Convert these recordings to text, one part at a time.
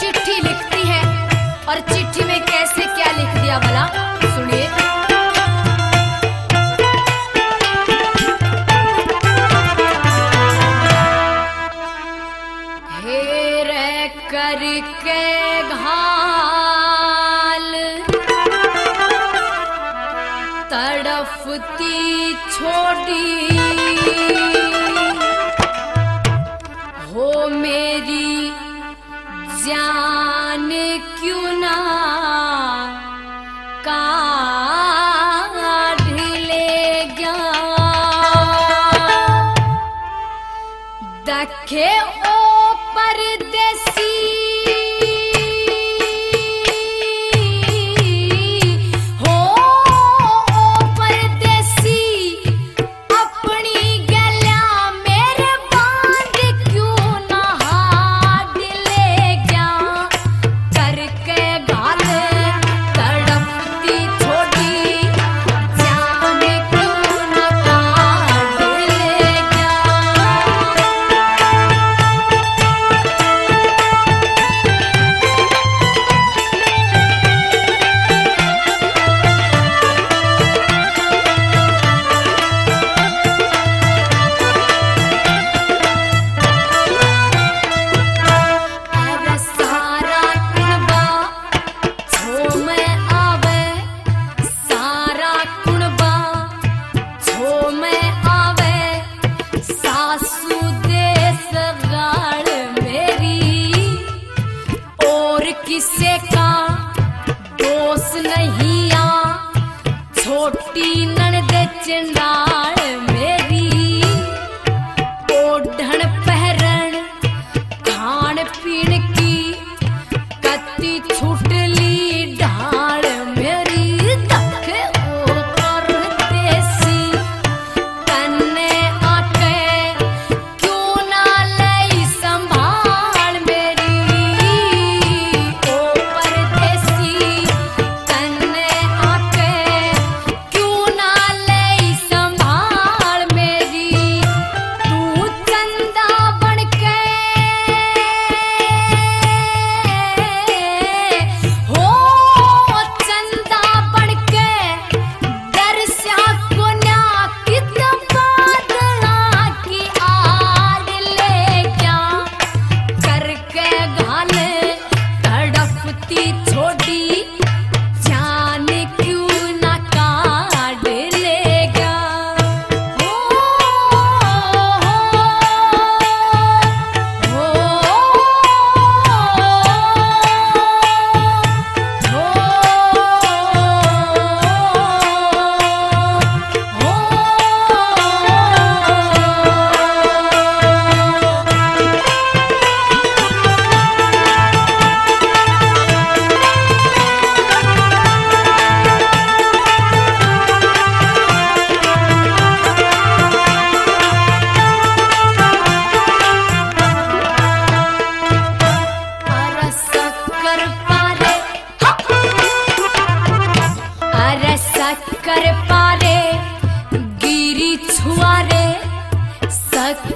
चिट्ठी लिखती है। और चिट्ठी में कैसे क्या लिख दिया भला? सुनिए। करके घाल, तड़फती छोटी। जाने क्यों ना काट ले गया दखे ओ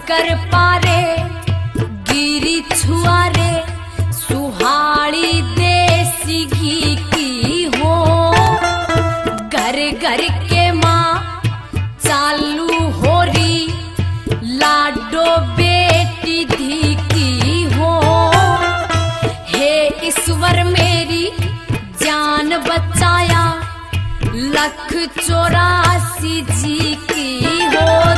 कर पारे। गिरी छुआरे। सुहाड़ी देसी की हो। घर घर के माँ चालू हो रही, लाडो बचाया लख चौरासी जी की हो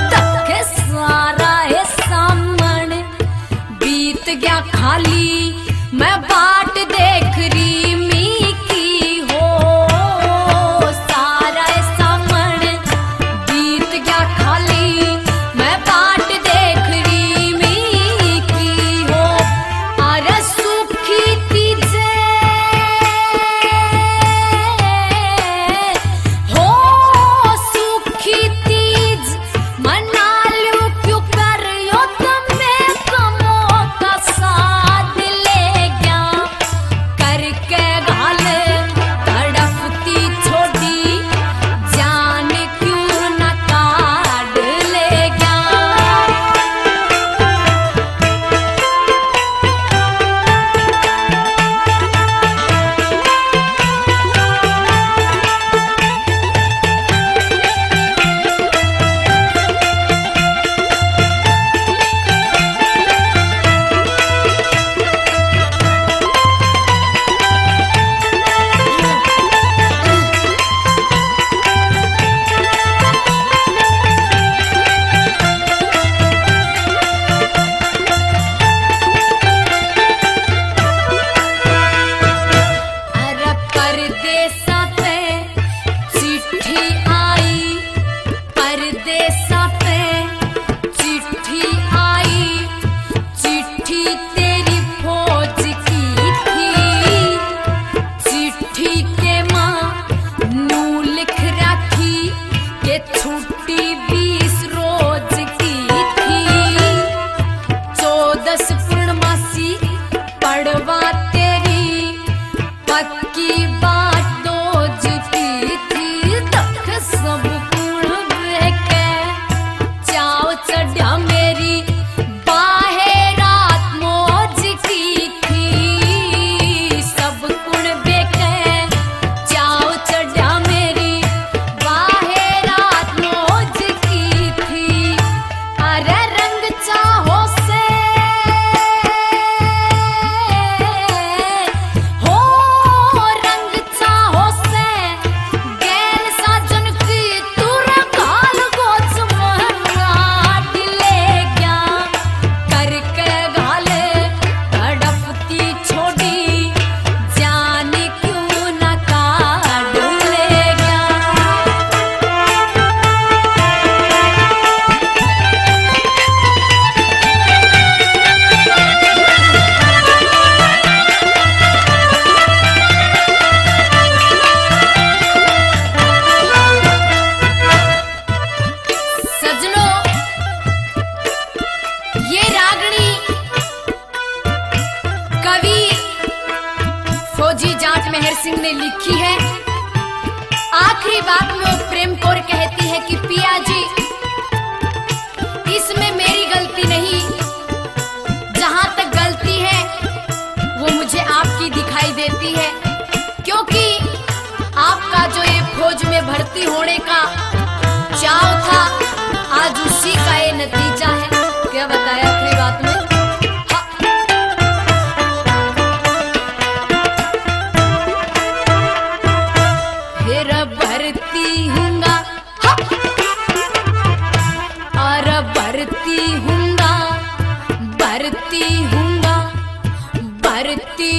हस्ती होने का चाव था, आज उसी का ये नतीजा है। क्या बताया अपनी बात में? फिर भरती हूँगा। और भरती हूँगा, भरती हूँगा, भरती